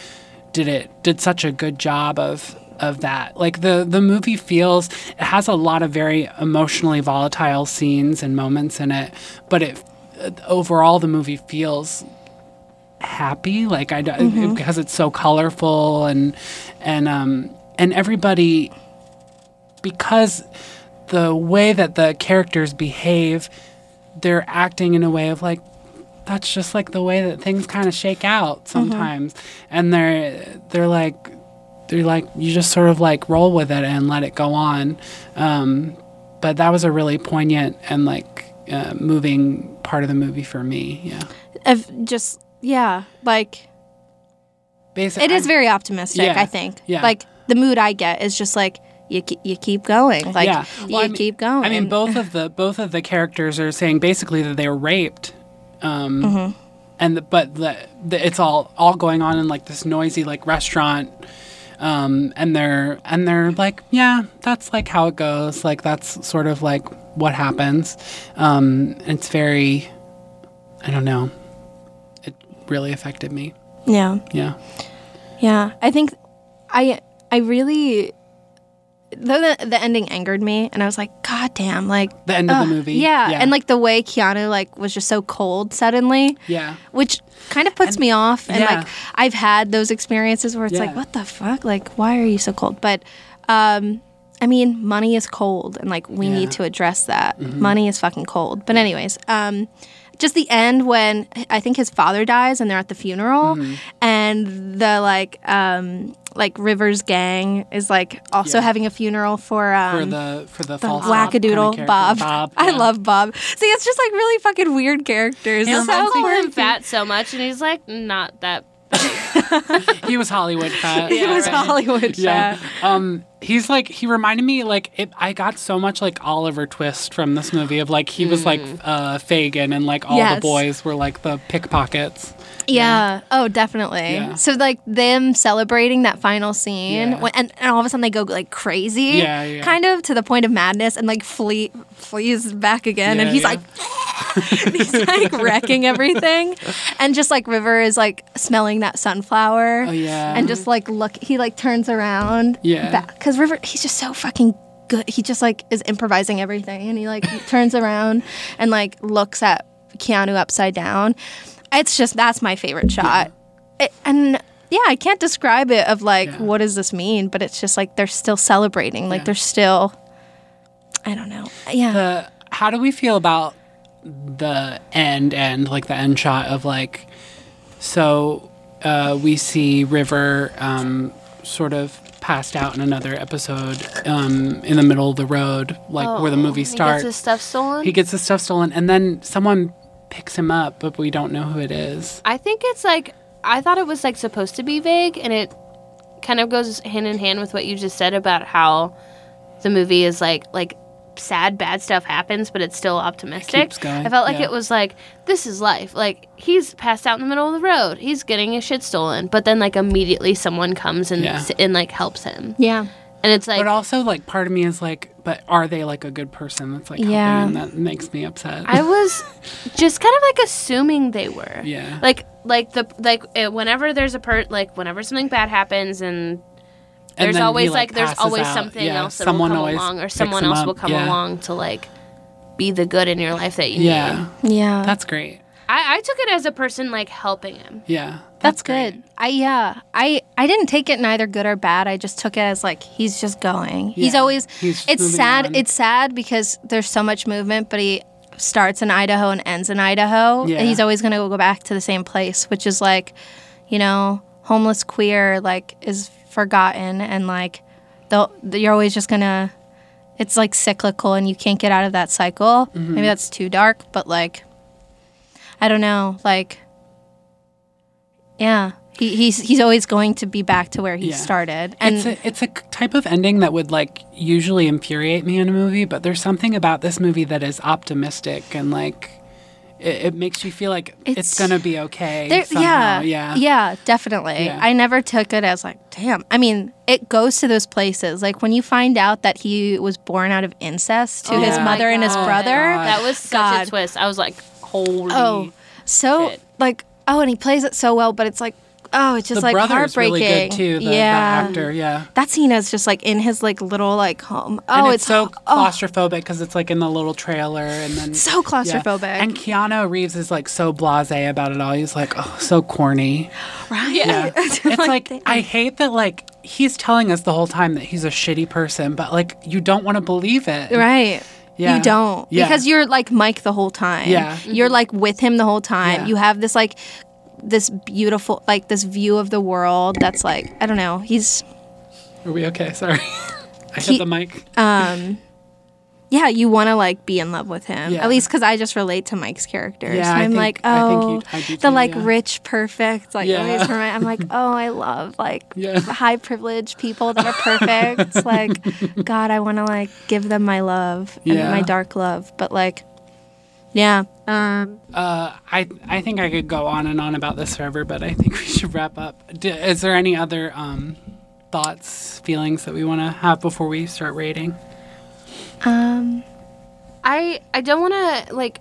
did it did such a good job of of that. Like the the movie feels it has a lot of very emotionally volatile scenes and moments in it but it overall the movie feels happy. Like I Mm-hmm. because it's so colorful and and um and everybody because the way that the characters behave they're acting in a way of like that's just like the way that things kind of shake out sometimes. And they're they're like they're like you just sort of like roll with it and let it go on um but that was a really poignant and like uh, moving part of the movie for me yeah of just yeah like Basically, it is very optimistic Yeah, i think yeah. like the mood i get is just like you, ke- you keep going like yeah. you I mean- keep going I mean, both of the both of the characters are saying basically that they were raped, um, Mm-hmm. and the, but the, the, it's all all going on in like this noisy like restaurant, Um, and they're and they're like, yeah, that's like how it goes. Like that's sort of like what happens. Um, it's very, I don't know. It really affected me. Yeah. Yeah. Yeah, I think I I really though the, the ending angered me and I was like god damn like The end of the movie. Yeah, Yeah. and like the way Keanu like was just so cold suddenly Yeah. which kind of puts me off and yeah. like I've had those experiences where it's like what the fuck like why are you so cold but um I mean money is cold and like we Yeah. Mm-hmm. need to address that money is fucking cold but anyways um just the end when I think his father dies and they're at the funeral Mm-hmm. and the like um like Rivers gang is like also Yeah. having a funeral for um For the for the, the false cop kinda wackadoodle. Bob. Bob. I love Bob. See, it's just like really fucking weird characters. He It's So me- call him fat so much, and he's like not that. He was Hollywood fat. He was right? Hollywood Yeah. fat. Um, he's like he reminded me like it, I got so much like Oliver Twist from this movie of like he was like uh, Fagin and like all Yes. the boys were like the pickpockets. Yeah. Oh, definitely. Yeah. So like them celebrating that final scene, Yeah. when, and, and all of a sudden they go like crazy, Yeah, yeah. kind of to the point of madness, and like flee flees back again, and he's yeah. like. he's like wrecking everything and just like river is like smelling that sunflower Oh, yeah. and just like look he like turns around Yeah. because river he's just so fucking good. He just like is improvising everything and he like turns around and like looks at keanu upside down. It's just that's my favorite shot. It- and yeah i can't describe it of like Yeah. what does this mean but it's just like they're still celebrating. Like Yeah. they're still i don't know. Yeah. The how do we feel about the end end like the end shot of like so uh, we see river um, sort of passed out in another episode um, in the middle of the road like where the movie Oh, He starts gets his stuff stolen. he gets his stuff stolen and then someone picks him up but we don't know who it is I think it's like I thought it was like supposed to be vague, and it kind of goes hand in hand with what you just said about how the movie is like like sad bad stuff happens, but it's still optimistic. keeps going, I felt like yeah. it was like this is life. Like he's passed out in the middle of the road, he's getting his shit stolen, but then like immediately someone comes and Yeah. s- and like helps him, yeah and it's like but also like part of me is like but are they like a good person that's like Yeah. helping and that makes me upset I was just kind of like assuming they were. Yeah. Like like the like uh, whenever there's a part like whenever something bad happens and And there's then he, always like, like, there's always out. something Yeah, else that someone will come always along or someone else up. will come Yeah. along to like be the good in your life that you yeah need. yeah that's great I, I took it as a person like helping him. yeah That's, great. good. I yeah. I I didn't take it neither good or bad. I just took it as like he's just going. He's always he's it's sad. on. It's sad because there's so much movement, but he starts in Idaho and ends in Idaho. Yeah. And he's always going to go back to the same place, which is like, you know, homeless queer like is forgotten and like they'll you're always just to it's like cyclical and you can't get out of that cycle. Mm-hmm. Maybe that's too dark, but like I don't know, like yeah, he, he's he's always going to be back to where he Yeah. started, and it's a, it's a type of ending that would like usually infuriate me in a movie, but there's something about this movie that is optimistic and like it, it makes you feel like it's, It's- gonna be okay. there, somehow. yeah, yeah, yeah, definitely. Yeah. I never took it as like, damn. I mean, it goes to those places, like when you find out that he was born out of incest to oh his Oh my mother and his brother. Oh God. That was such God. a twist. I was like, holy. Oh, so shit. like, oh, and he plays it so well, but it's like, oh, it's just The like brother's heartbreaking. really good too. The, yeah, the actor, yeah. that scene is just like in his like little like home. and Oh, it's, so oh, claustrophobic because it's like in the little trailer and then so yeah. claustrophobic. And Keanu Reeves is like so blasé about it all. He's like, oh, so corny. right? Yeah. it's like damn. I hate that like he's telling us the whole time that he's a shitty person, but like you don't want to believe it. Right. Yeah. You don't. Yeah. Because you're like Mike the whole time. Yeah. You're mm-hmm. like with him the whole time. Yeah. You have this like this beautiful like this view of the world that's like I don't know. He's Are we okay? Sorry. I He- hit the mic. um yeah, you want to like be in love with him. Yeah. At least cuz I just relate to Mike's character. Yeah, I I'm think- like, I think "Oh, I do the like yeah. rich perfect like Yeah. always remind, I'm like, "Oh, I love like Yeah. high privileged people that are perfect." like god, I want to like give them my love and my dark love. But like yeah. Um Uh, I I think I could go on and on about this forever, but I think we should wrap up. D- is there any other um, thoughts, feelings that we want to have before we start rating? Um, I I don't want to like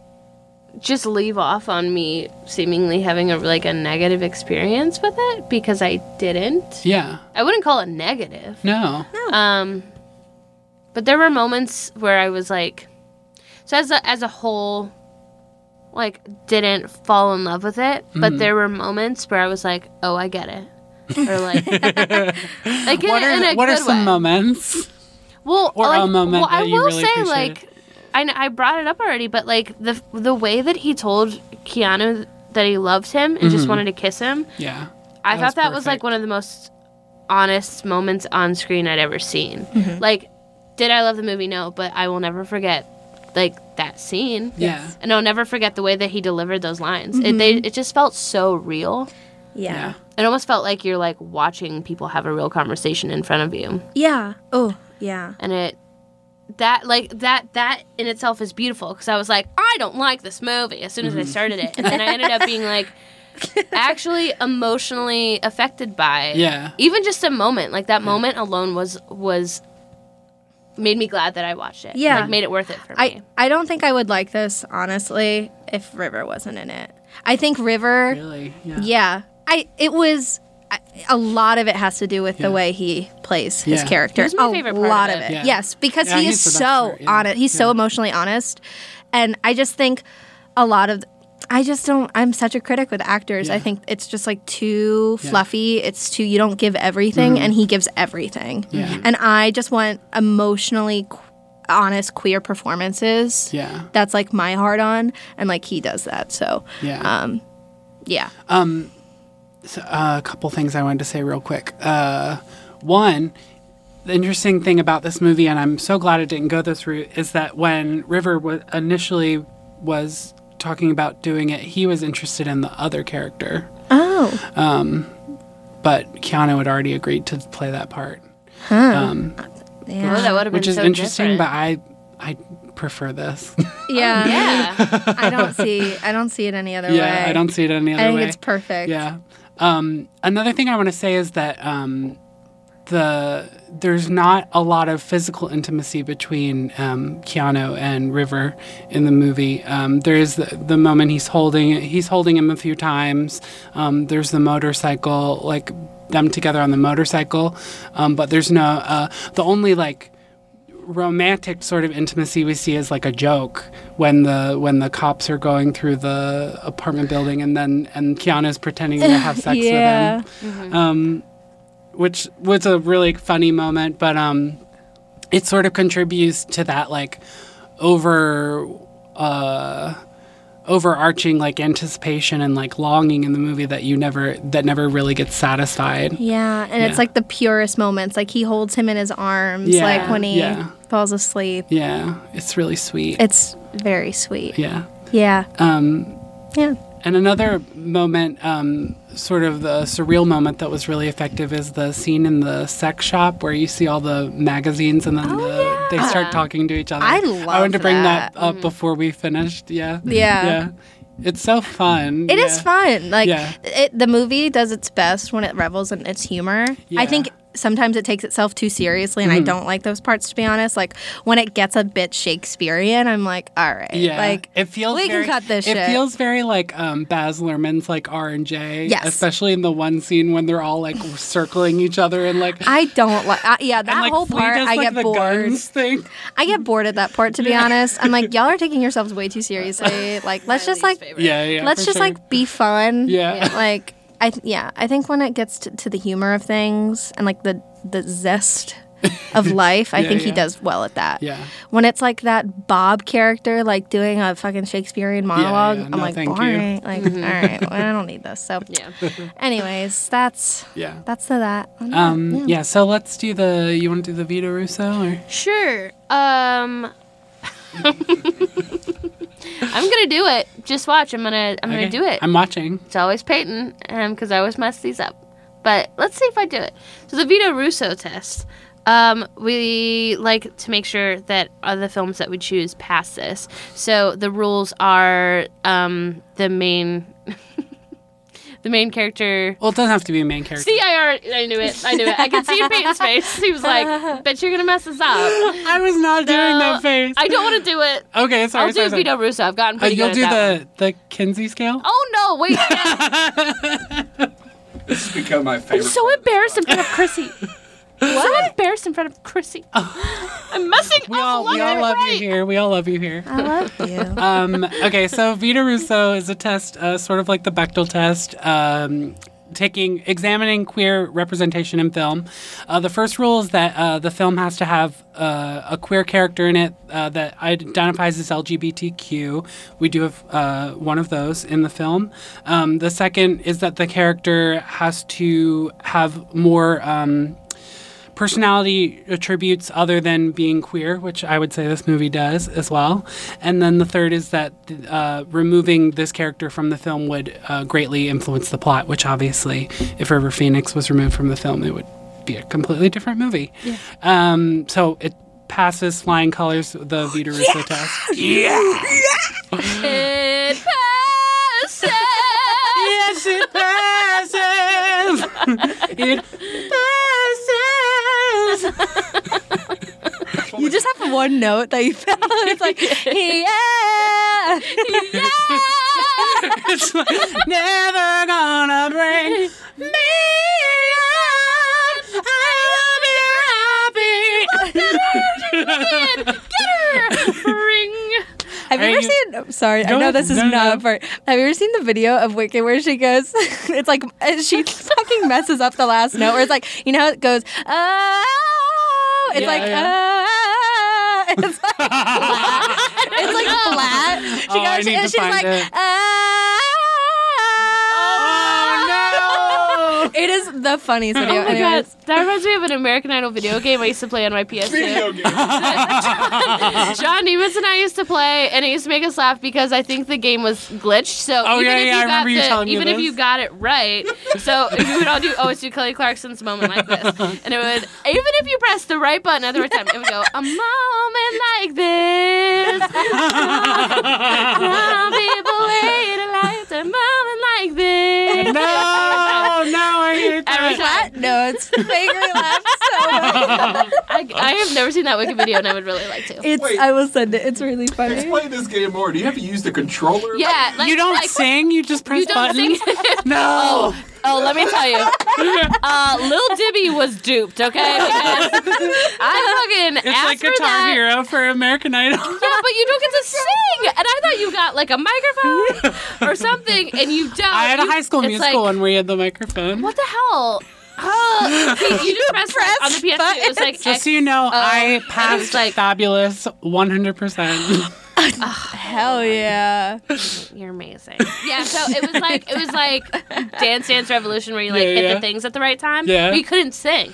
just leave off on me seemingly having a like a negative experience with it because I didn't. Yeah. I wouldn't call it negative. No. no. Um, but there were moments where I was like, so as a, as a whole, like didn't fall in love with it. But there were moments where I was like, oh, I get it, or like, like in, What in are a what are good some way. moments? Well, or a like, moment well, I that you will really say appreciated? like, I kn- I brought it up already, but like the the way that he told Keanu that he loved him and just wanted to kiss him, Yeah. I That thought was that was like perfect. one of the most honest moments on screen I'd ever seen. Mm-hmm. Like, did I love the movie? No, but I will never forget like that scene. Yeah. And I'll never forget the way that he delivered those lines. It they mm-hmm. it just felt so real. yeah. Yeah. It almost felt like you're like watching people have a real conversation in front of you. Yeah. Oh, yeah. And it that like that that in itself is beautiful because I was like I don't like this movie as soon as I mm-hmm. started it and then I ended up being like actually emotionally affected by. Yeah. even just a moment like that moment alone was was made me glad that I watched it Yeah. like made it worth it for I, me I don't think I would like this, honestly, if River wasn't in it. I think River, Really? Yeah. yeah. I it was a lot of it has to do with Yeah. the way he plays his Yeah. character. It my a favorite part lot of of it. it. Yeah. Yes, because Yeah, he is the best so yeah. honest. He's so emotionally honest, and I just think a lot of. I just don't. I'm such a critic with actors. I think it's just like too Yeah. fluffy. It's too. You don't give everything, and he gives everything. Yeah. And I just want emotionally qu- honest queer performances Yeah. that's like my heart on and like he does that so Yeah. um yeah So, uh, a couple things I wanted to say real quick. Uh, one, the interesting thing about this movie, and I'm so glad it didn't go this route, is that when River wa initially was talking about doing it, he was interested in the other character, oh but Keanu had already agreed to play that part, um, yeah oh that would have been which is so interesting. different. But I, I prefer this. yeah yeah i don't see i don't see it any other yeah, way I don't see it any other i think way. it's perfect Yeah. Um, another thing I want to say is that um, the there's not a lot of physical intimacy between um, Keanu and River in the movie. Um, there is the, the moment he's holding he's holding him a few times. Um, there's the motorcycle, like them together on the motorcycle, um, but there's no uh, the only like romantic sort of intimacy we see is like a joke when the when the cops are going through the apartment building and then and Keanu's pretending to have sex yeah with him, um, which was a really funny moment. But um, it sort of contributes to that like over uh, overarching like anticipation and like longing in the movie that you never that never really gets satisfied. yeah and Yeah. it's like the purest moments like he holds him in his arms Yeah, like when he yeah. falls asleep Yeah, it's really sweet. it's very sweet yeah. yeah Um, yeah And another moment, um, sort of the surreal moment that was really effective, is the scene in the sex shop where you see all the magazines and then the, they start talking to each other. I love. That. I wanted to bring that, that. up before we finished. Yeah. Yeah. Yeah. It's so fun. It is yeah. fun. Like Yeah. it, the movie does its best when it revels in its humor. Yeah. I think sometimes it takes itself too seriously, and I don't like those parts to be honest. Like when it gets a bit Shakespearean, I'm like, all right, Yeah, like it feels. we can very, cut this It shit. feels very like um, Baz Luhrmann's like R and J. Yes. especially in the one scene when they're all like circling each other and like. I don't like. Uh, yeah, that and, like, whole Flea part, does, I like, get the bored. guns thing. I get bored at that part to be honest. I'm like, y'all are taking yourselves way too seriously. Like, let's just like Yeah, yeah. let's just sure. like be fun. Yeah. Like I th- yeah, I think when it gets to, to the humor of things and like the the zest of life, I Yeah, think he does well at that. Yeah. When it's like that Bob character like doing a fucking Shakespearean monologue, yeah. I'm like thank you. boring. Like all right, well, I don't need this. So yeah anyways, that's Yeah. that's the that. Um, yeah. so let's do the. You want to do the Vito Russo or? Sure. Um I'm gonna do it. Just watch. I'm gonna I'm Okay. gonna do it. I'm watching. It's always Peyton, um, because I always mess these up. But let's see if I do it. So the Vito Russo test. Um, we like to make sure that the films that we choose pass this. So the rules are um, the main the main character. Well, it doesn't have to be a main character. See, I already, I knew it. I knew it. I could see in Peyton's face. He was like, "Bet you're gonna mess this up." I was not doing that face. I don't want to do it. okay, sorry. I'll sorry, do sorry. Vito Russo. I've gotten pretty Uh, pretty you'll do at that. the the Kinsey scale. Oh no! Wait. This has become my favorite. I'm so embarrassed in front of Chrissy. So embarrassed in front of Chrissy. I'm messing We up all we all and love right. you here. We all love you here. I love you. Um, okay, so Vito Russo is a test, uh, sort of like the Bechdel test, um, taking examining queer representation in film. Uh, the first rule is that uh, the film has to have uh, a queer character in it uh, that identifies as LGBTQ. We do have uh, one of those in the film. Um, the second is that the character has to have more. Um, personality attributes other than being queer, which I would say this movie does as well. And then the third is that uh, removing this character from the film would uh, greatly influence the plot, which obviously, if River Phoenix was removed from the film, it would be a completely different movie. Um, so it passes flying colors the Vito Russo test. It passes. Yes, it passes. it passes. You just have one note that you found. It's like, yeah. yeah. It's like, never gonna bring me down. I will be happy. Ring. Have you ever you- seen? oh, sorry, I know ahead. this is No, no, not no. part. Have you ever seen the video of Wicked where she goes? It's like uh, she fucking messes up the last note. Where it's like, you know, how it goes. Oh, it's Yeah, like. yeah. Oh, it's like flat. It's like flat. She Oh, goes and she's like. it. Oh, It is the funniest oh video. Oh my Anyways, god, that reminds me of an American Idol video game I used to play on my PS2. Video game. John Nemus and I used to play, and it used to make us laugh because I think the game was glitched. So Oh, even yeah, if yeah, I you got remember you the, telling me even if this. you got it right, so we would all do oh, always do Kelly Clarkson's moment like this, and it would even if you press the right button at the right time, it would go a moment like this. Some people wait a lifetime, moment like this. No, no, I hate that. time. no, it's make me laugh. I, I have never seen that Wicked video, and I would really like to. It's. Wait. I will send it. It's really funny. Explain this game more. Do you have to use the controller? Yeah, like, You don't like, sing, you just press You don't buttons. sing. No. Oh, let me tell you. Uh, Lil Dibby was duped, okay? Because I fucking It's asked like for Guitar that. Hero for American Idol. Yeah, but you don't get to sing. And I thought you got like a microphone or something, and you don't. I had a You- high school it's musical like, one where you had the microphone. What the hell? Oh, see, you just pressed like, on the PS2. It was like Just so you know, I passed like- fabulous 100%. Oh, Hell yeah. You're amazing. Yeah, so it was like it was like Dance Dance Revolution where you like Yeah, hit yeah. the things at the right time. Yeah. But you couldn't sing.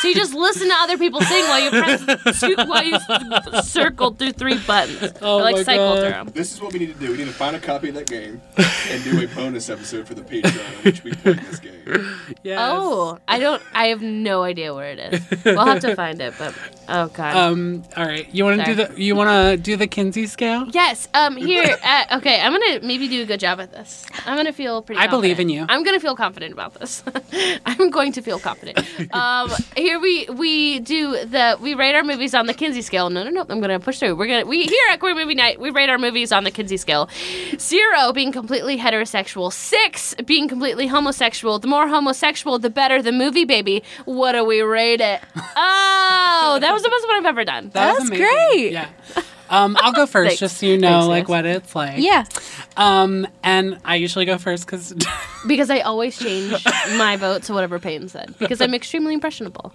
So you just listen to other people sing while you press two, while you s- circled through three buttons. Oh or like my cycled God. through them. This is what we need to do. We need to find a copy of that game and do a bonus episode for the Patreon in which we play this game. yes. Oh, I don't. I have no idea where it is. We'll have to find it. But oh god. Um. All right. You want to do Sorry. the you want to do the Kinsey scale? Yes. Um. Here. Uh, okay. I'm gonna maybe do a good job at this. I'm gonna feel pretty. I believe confident. in you. I'm gonna feel confident about this. I'm going to feel confident. Um. Here we we do the we rate our movies on the Kinsey scale. No, no, no. I'm gonna push through. We're gonna we here at Queer Movie Night we rate our movies on the Kinsey scale. Zero being completely heterosexual. Six being completely homosexual. The more homosexual, the better the movie, baby. What do we rate it? Oh, that was the most one I've ever done. That was That's amazing. great. Yeah. Um, I'll go first, Thanks. just so you know, Thanks, like guys. what it's like. Yeah. Um, and I usually go first because Because I always change my vote to whatever Peyton said. Because I'm extremely impressionable.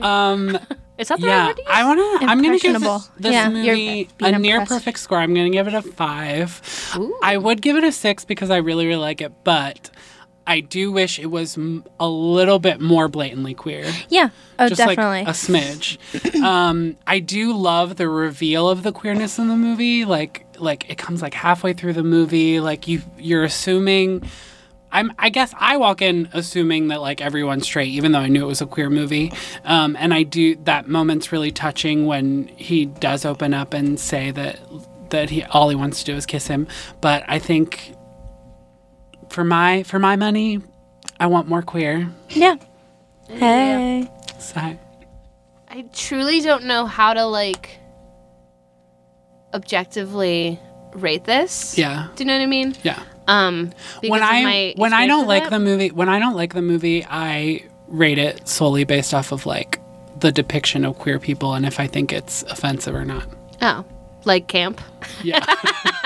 um, Is that the yeah, right word to? I want to. I'm gonna give Impressionable. this, this Yeah, movie being a near perfect score. I'm gonna give it a five. Ooh. I would give it a six because I really, really like it, but I do wish it was m- a little bit more blatantly queer. Yeah. Oh, just definitely. like a smidge. um, I do love the reveal of the queerness in the movie. Like, like it comes like halfway through the movie. Like you, you're assuming. I'm. I guess I walk in assuming that like everyone's straight, even though I knew it was a queer movie. Um, and I do. That moment's really touching when he does open up and say that that he all he wants to do is kiss him. But I think for my for my money, I want more queer. Yeah. Hey. So, I truly don't know how to like objectively rate this. yeah, Do you know what I mean? yeah. Um, when I my when I don't like it. the movie when I don't like the movie, I rate it solely based off of like the depiction of queer people and if I think it's offensive or not. Oh, like camp. Yeah.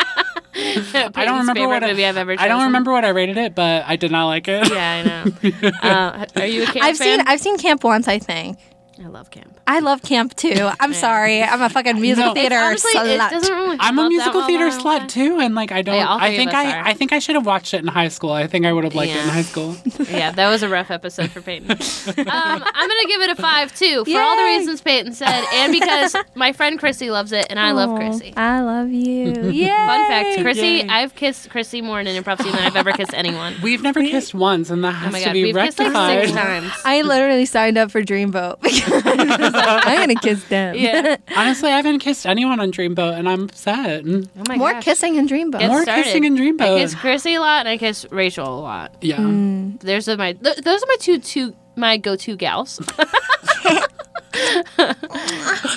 I I don't remember what movie I, I've ever. I don't remember what I rated it, but I did not like it. Yeah, I know. uh, are you a camp I've fan? seen I've seen camp once, I think. I love camp. I love camp too. I'm sorry. I'm a fucking musical No. theater Honestly, slut. doesn't really. I'm a musical theater well slut too, and like I don't. Yeah, I think I. are. I think I should have watched it in high school. I think I would have liked it in high school. Yeah, that was a rough episode for Peyton. um, I'm gonna give it a five too for all the reasons Peyton said, and because my friend Chrissy loves it, and I love Chrissy. I love you. Yeah. Fun fact, Chrissy, Yay. I've kissed Chrissy more in an improv scene than I've ever kissed anyone. We've never kissed once, and that Oh has my to be we've kissed like rectified. six times. I literally signed up for Dreamboat because I was like, I'm gonna kiss them. Yeah. Honestly, I haven't kissed anyone on Dreamboat, and I'm upset. Oh my More gosh. kissing in Dreamboat. Get More started. kissing in Dreamboat. I kiss Chrissy a lot, and I kiss Rachel a lot. Yeah. Mm. There's my th- those are my two two my go to gals.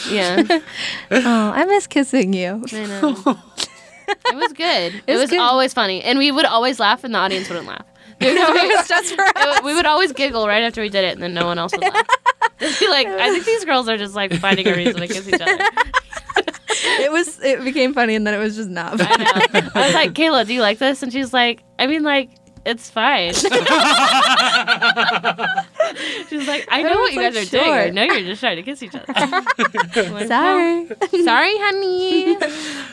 yeah, Oh, I miss kissing you. I know. it was good. It, was was good. always funny, and we would always laugh, and the audience wouldn't laugh. They would always- just for it would- we would always giggle right after we did it, and then no one else would laugh. Just be like, I think these girls are just like finding a reason to kiss each other. It was. It became funny, and then it was just not. I know. I was like, Kayla, do you like this? And she's like, I mean, like, it's fine. she's like, I know I what was you guys like, are doing. I know you're just trying to kiss each other. Like, Sorry. "Well, sorry, honey.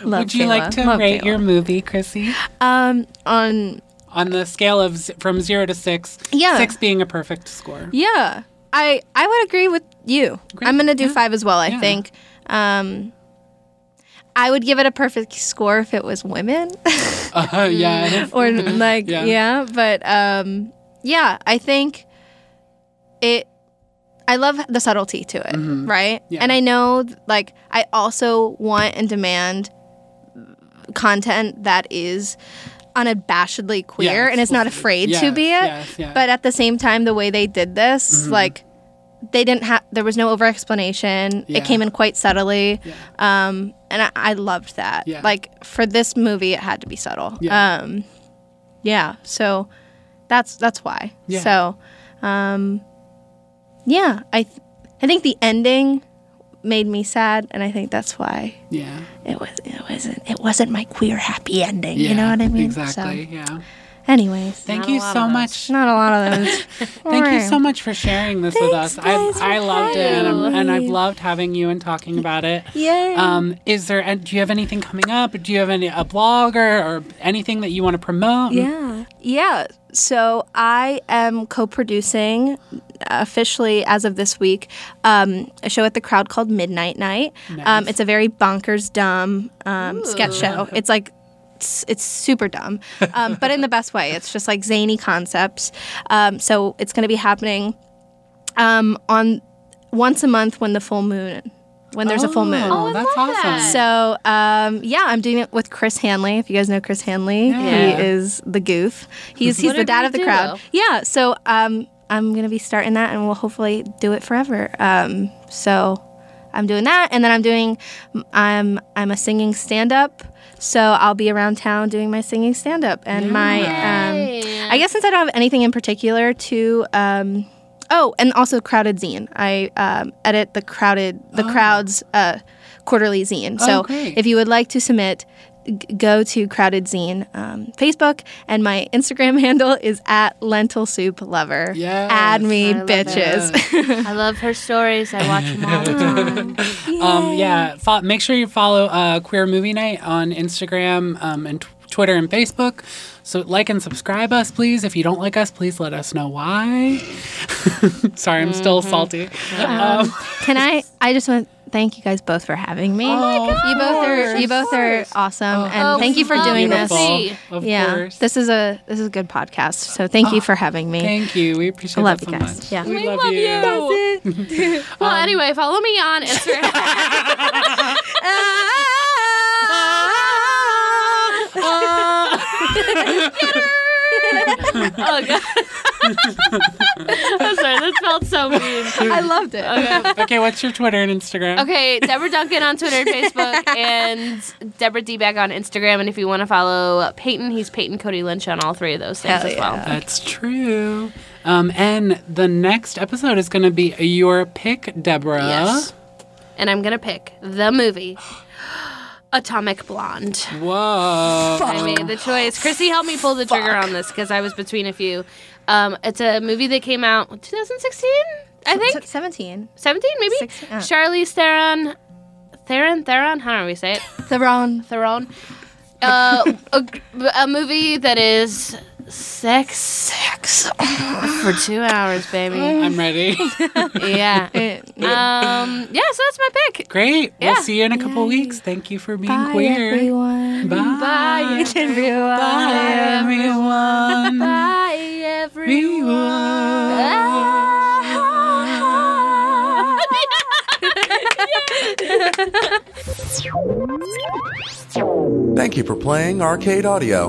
Love Would you Kayla. like to Love rate Kayla. your movie, Chrissy? Um. On. On the scale of z- from zero to six, Yeah. six being a perfect score. Yeah. I I would agree with you. Great. I'm gonna do Yeah. five as well. I Yeah. think. Um. I would give it a perfect score if it was women, Uh, yeah. or like Yeah. yeah. But um, yeah, I think it. I love the subtlety to it, right? Yeah. And I know, like, I also want and demand content that is unabashedly queer Yes. and is not afraid to be it. yes, yeah. But at the same time, the way they did this, Mm-hmm. like, they didn't have. There was no over explanation. Yeah. It came in quite subtly, Yeah. um, and I, I loved that. Yeah. Like for this movie, it had to be subtle. Yeah. Um, yeah. So that's that's why. Yeah. So, um, yeah, I th- I think the ending made me sad, and I think that's why yeah. it was it wasn't it wasn't my queer happy ending. Yeah. You know what I mean? Exactly. Yeah. Anyways, Thank Not a you lot so of much. not a lot of those. Thank you so much for sharing this with us. Guys, I, I loved it, and, I'm, and I've loved having you and talking about it. Yeah. Um, is there? Do you have anything coming up? Do you have any a blog or, or anything that you want to promote? Yeah. Yeah. So I am co producing officially as of this week um, a show at the crowd called Midnight Night. Um, it's a very bonkers, dumb um, sketch show. It's like, it's, it's super dumb, um, but in the best way. It's just like zany concepts. Um, so it's going to be happening um, on once a month when the full moon, when there's a full moon. Oh, that's love awesome. So um, yeah, I'm doing it with Chris Hanley. If you guys know Chris Hanley, Yeah. he is the goof. He's he's the dad of the duo. crowd. Yeah. So um, I'm gonna be starting that, and we'll hopefully do it forever. Um, so I'm doing that, and then I'm doing I'm I'm a singing stand up. So I'll be around town doing my singing stand up, and my um, I guess since I don't have anything in particular to um oh, and also Crowded Zine. I um, edit the Crowded the Crowd's uh, quarterly zine. So great. if you would like to submit go to Crowded Zine um, Facebook and my Instagram handle is at Lentil Soup Lover. Yes. Add me, I love bitches. I love her stories. I watch them all the time. Um, yeah. Fo- make sure you follow uh, Queer Movie Night on Instagram um, and t- Twitter and Facebook. So like and subscribe us, please. If you don't like us, please let us know why. Sorry, I'm still Mm-hmm. salty. Um, Can I? I just want to thank you guys both for having me. Oh, you both are you both are awesome, oh, and Oh, thank you for so doing this. Of yeah, course. this is a this is a good podcast. So thank you ah, for having me. Thank you. We appreciate I love that you so guys. much. Yeah. We, We love, love you. you. Um, well, anyway, follow me on Instagram. oh god. I'm sorry, that felt so mean. I loved it. okay, what's your Twitter and Instagram? Okay, Deborah Duncan on Twitter and Facebook, and Deborah D-Bag on Instagram. And if you want to follow Peyton, he's Peyton Cody Lynch on all three of those things Hell as well. yeah. That's true. Um, and the next episode is going to be your pick, Deborah. Yes. And I'm gonna pick the movie Atomic Blonde. Whoa. I made the choice. Chrissy helped me pull the trigger on this because I was between a few. Um, it's a movie that came out 2016, I think. 17. 17, maybe? Sixteen, uh. Charlize Theron. Theron? Theron? How do we say it? Theron. Theron. Uh, a, a movie that is sex. Sex. For two hours, baby. I'm ready. Yeah. Um, yeah, so that's my pick. Great. We'll see you in a couple weeks. Thank you for being Bye, queer. everyone. Bye. Bye, everyone. Bye, everyone. Bye, everyone. Thank you for playing Arcade Audio.